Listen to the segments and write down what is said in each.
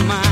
my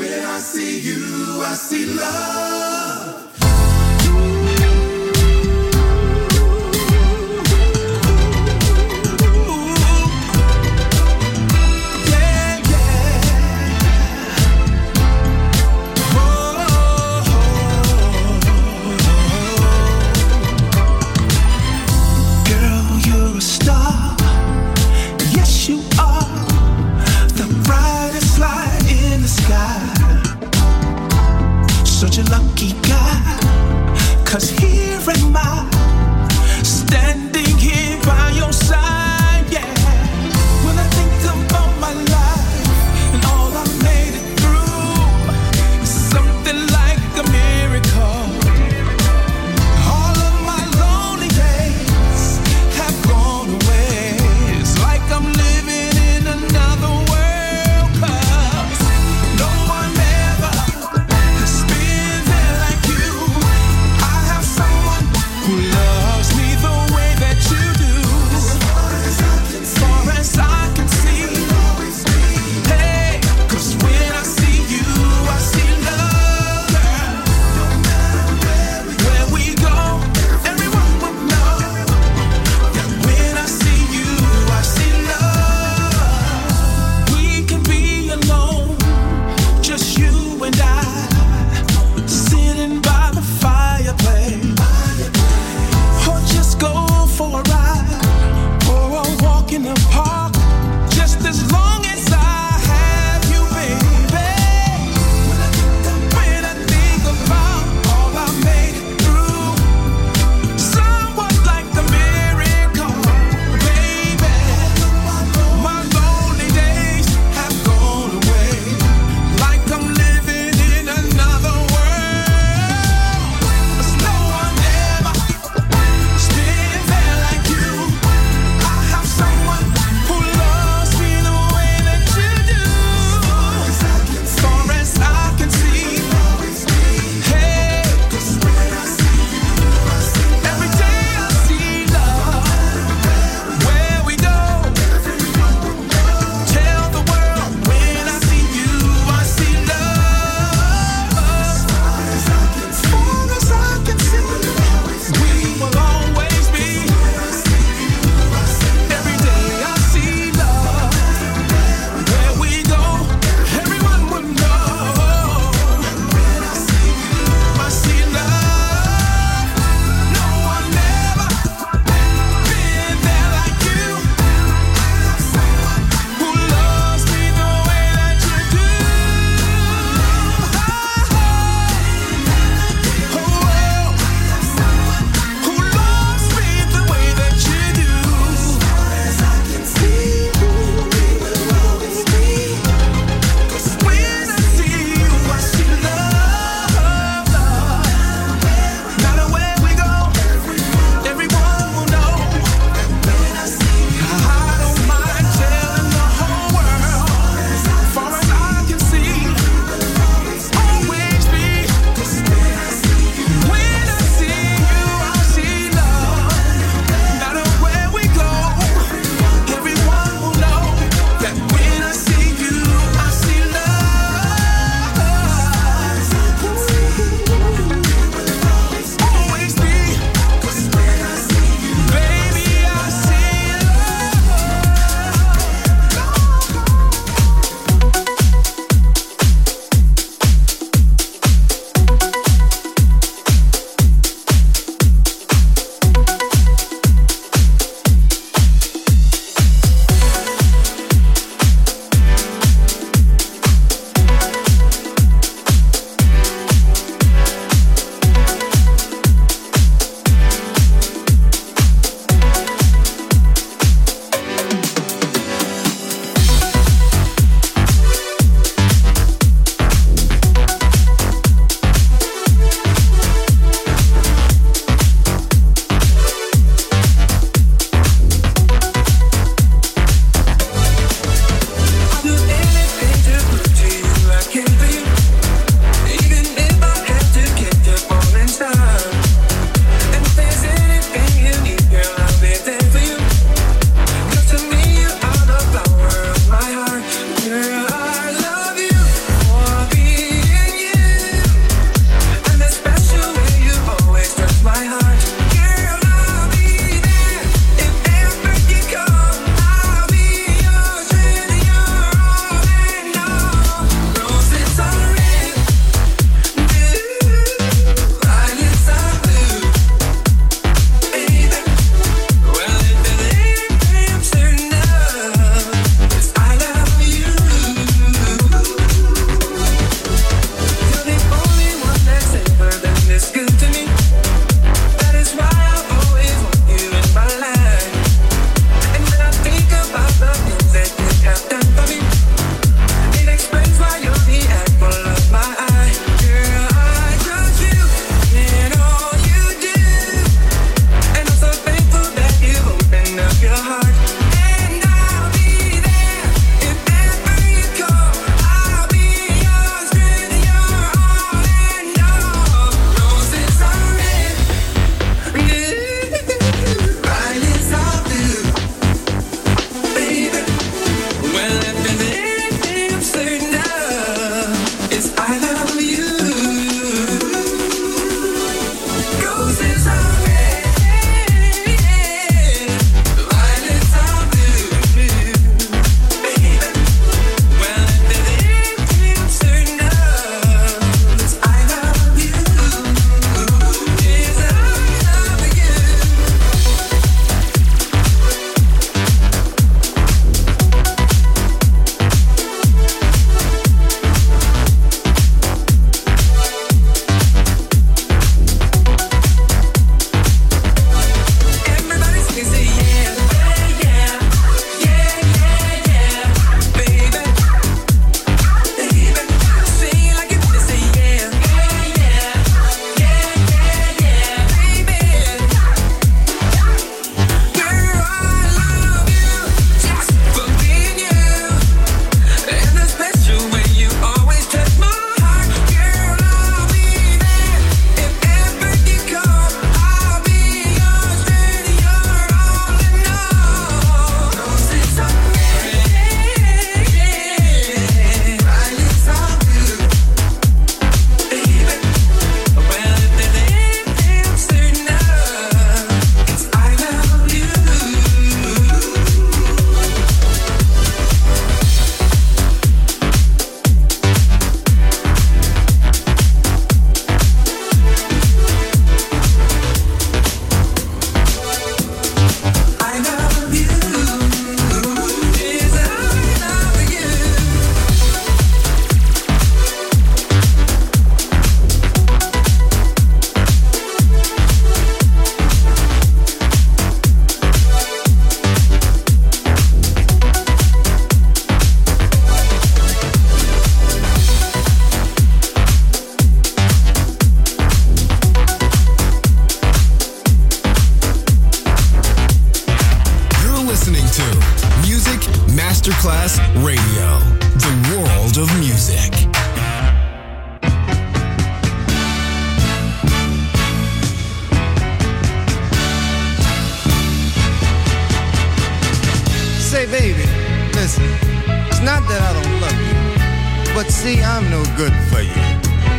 no good for you.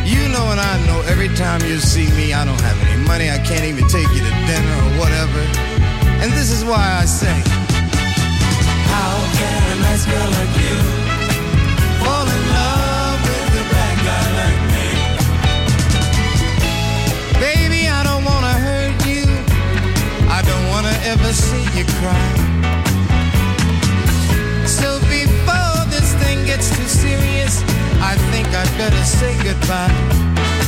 You know and I know every time you see me, I don't have any money. I can't even take you to dinner or whatever. And this is why I say, How can a nice girl like you fall in love with a bad guy like me? Baby, I don't wanna hurt you. I don't wanna ever see you cry. So before this thing gets too serious. I think I'd better say goodbye.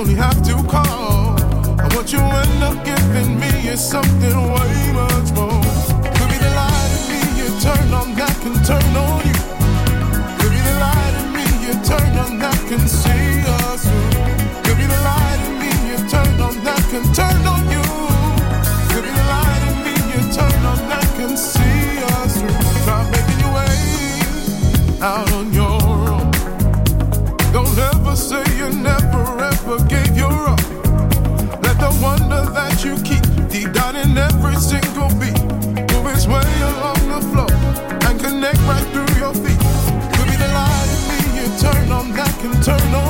only have to call. And what you end up giving me is something way much more. Could be the light in me you turn on that can turn on you. Could be the light in me you turn on that can see us through. Could be the light in me you turn on that can turn you keep deep down in every single beat. Move its way along the floor and connect right through your feet. Could be the light in me you turn on that can turn on.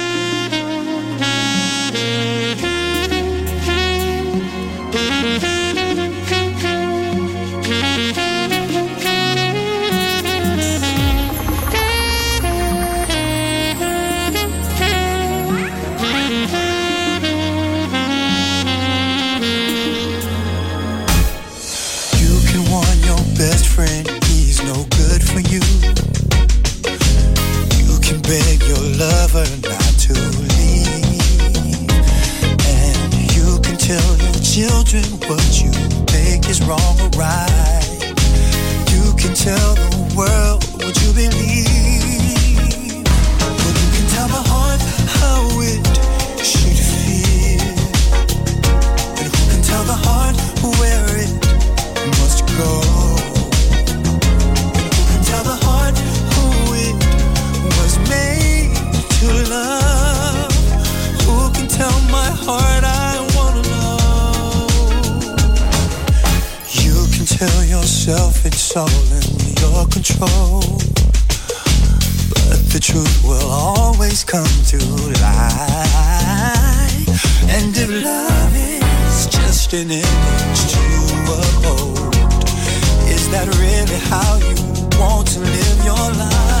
Tell yourself, it's all in your control. But the truth will always come to light. And if love is just an image to uphold, is that really how you want to live your life?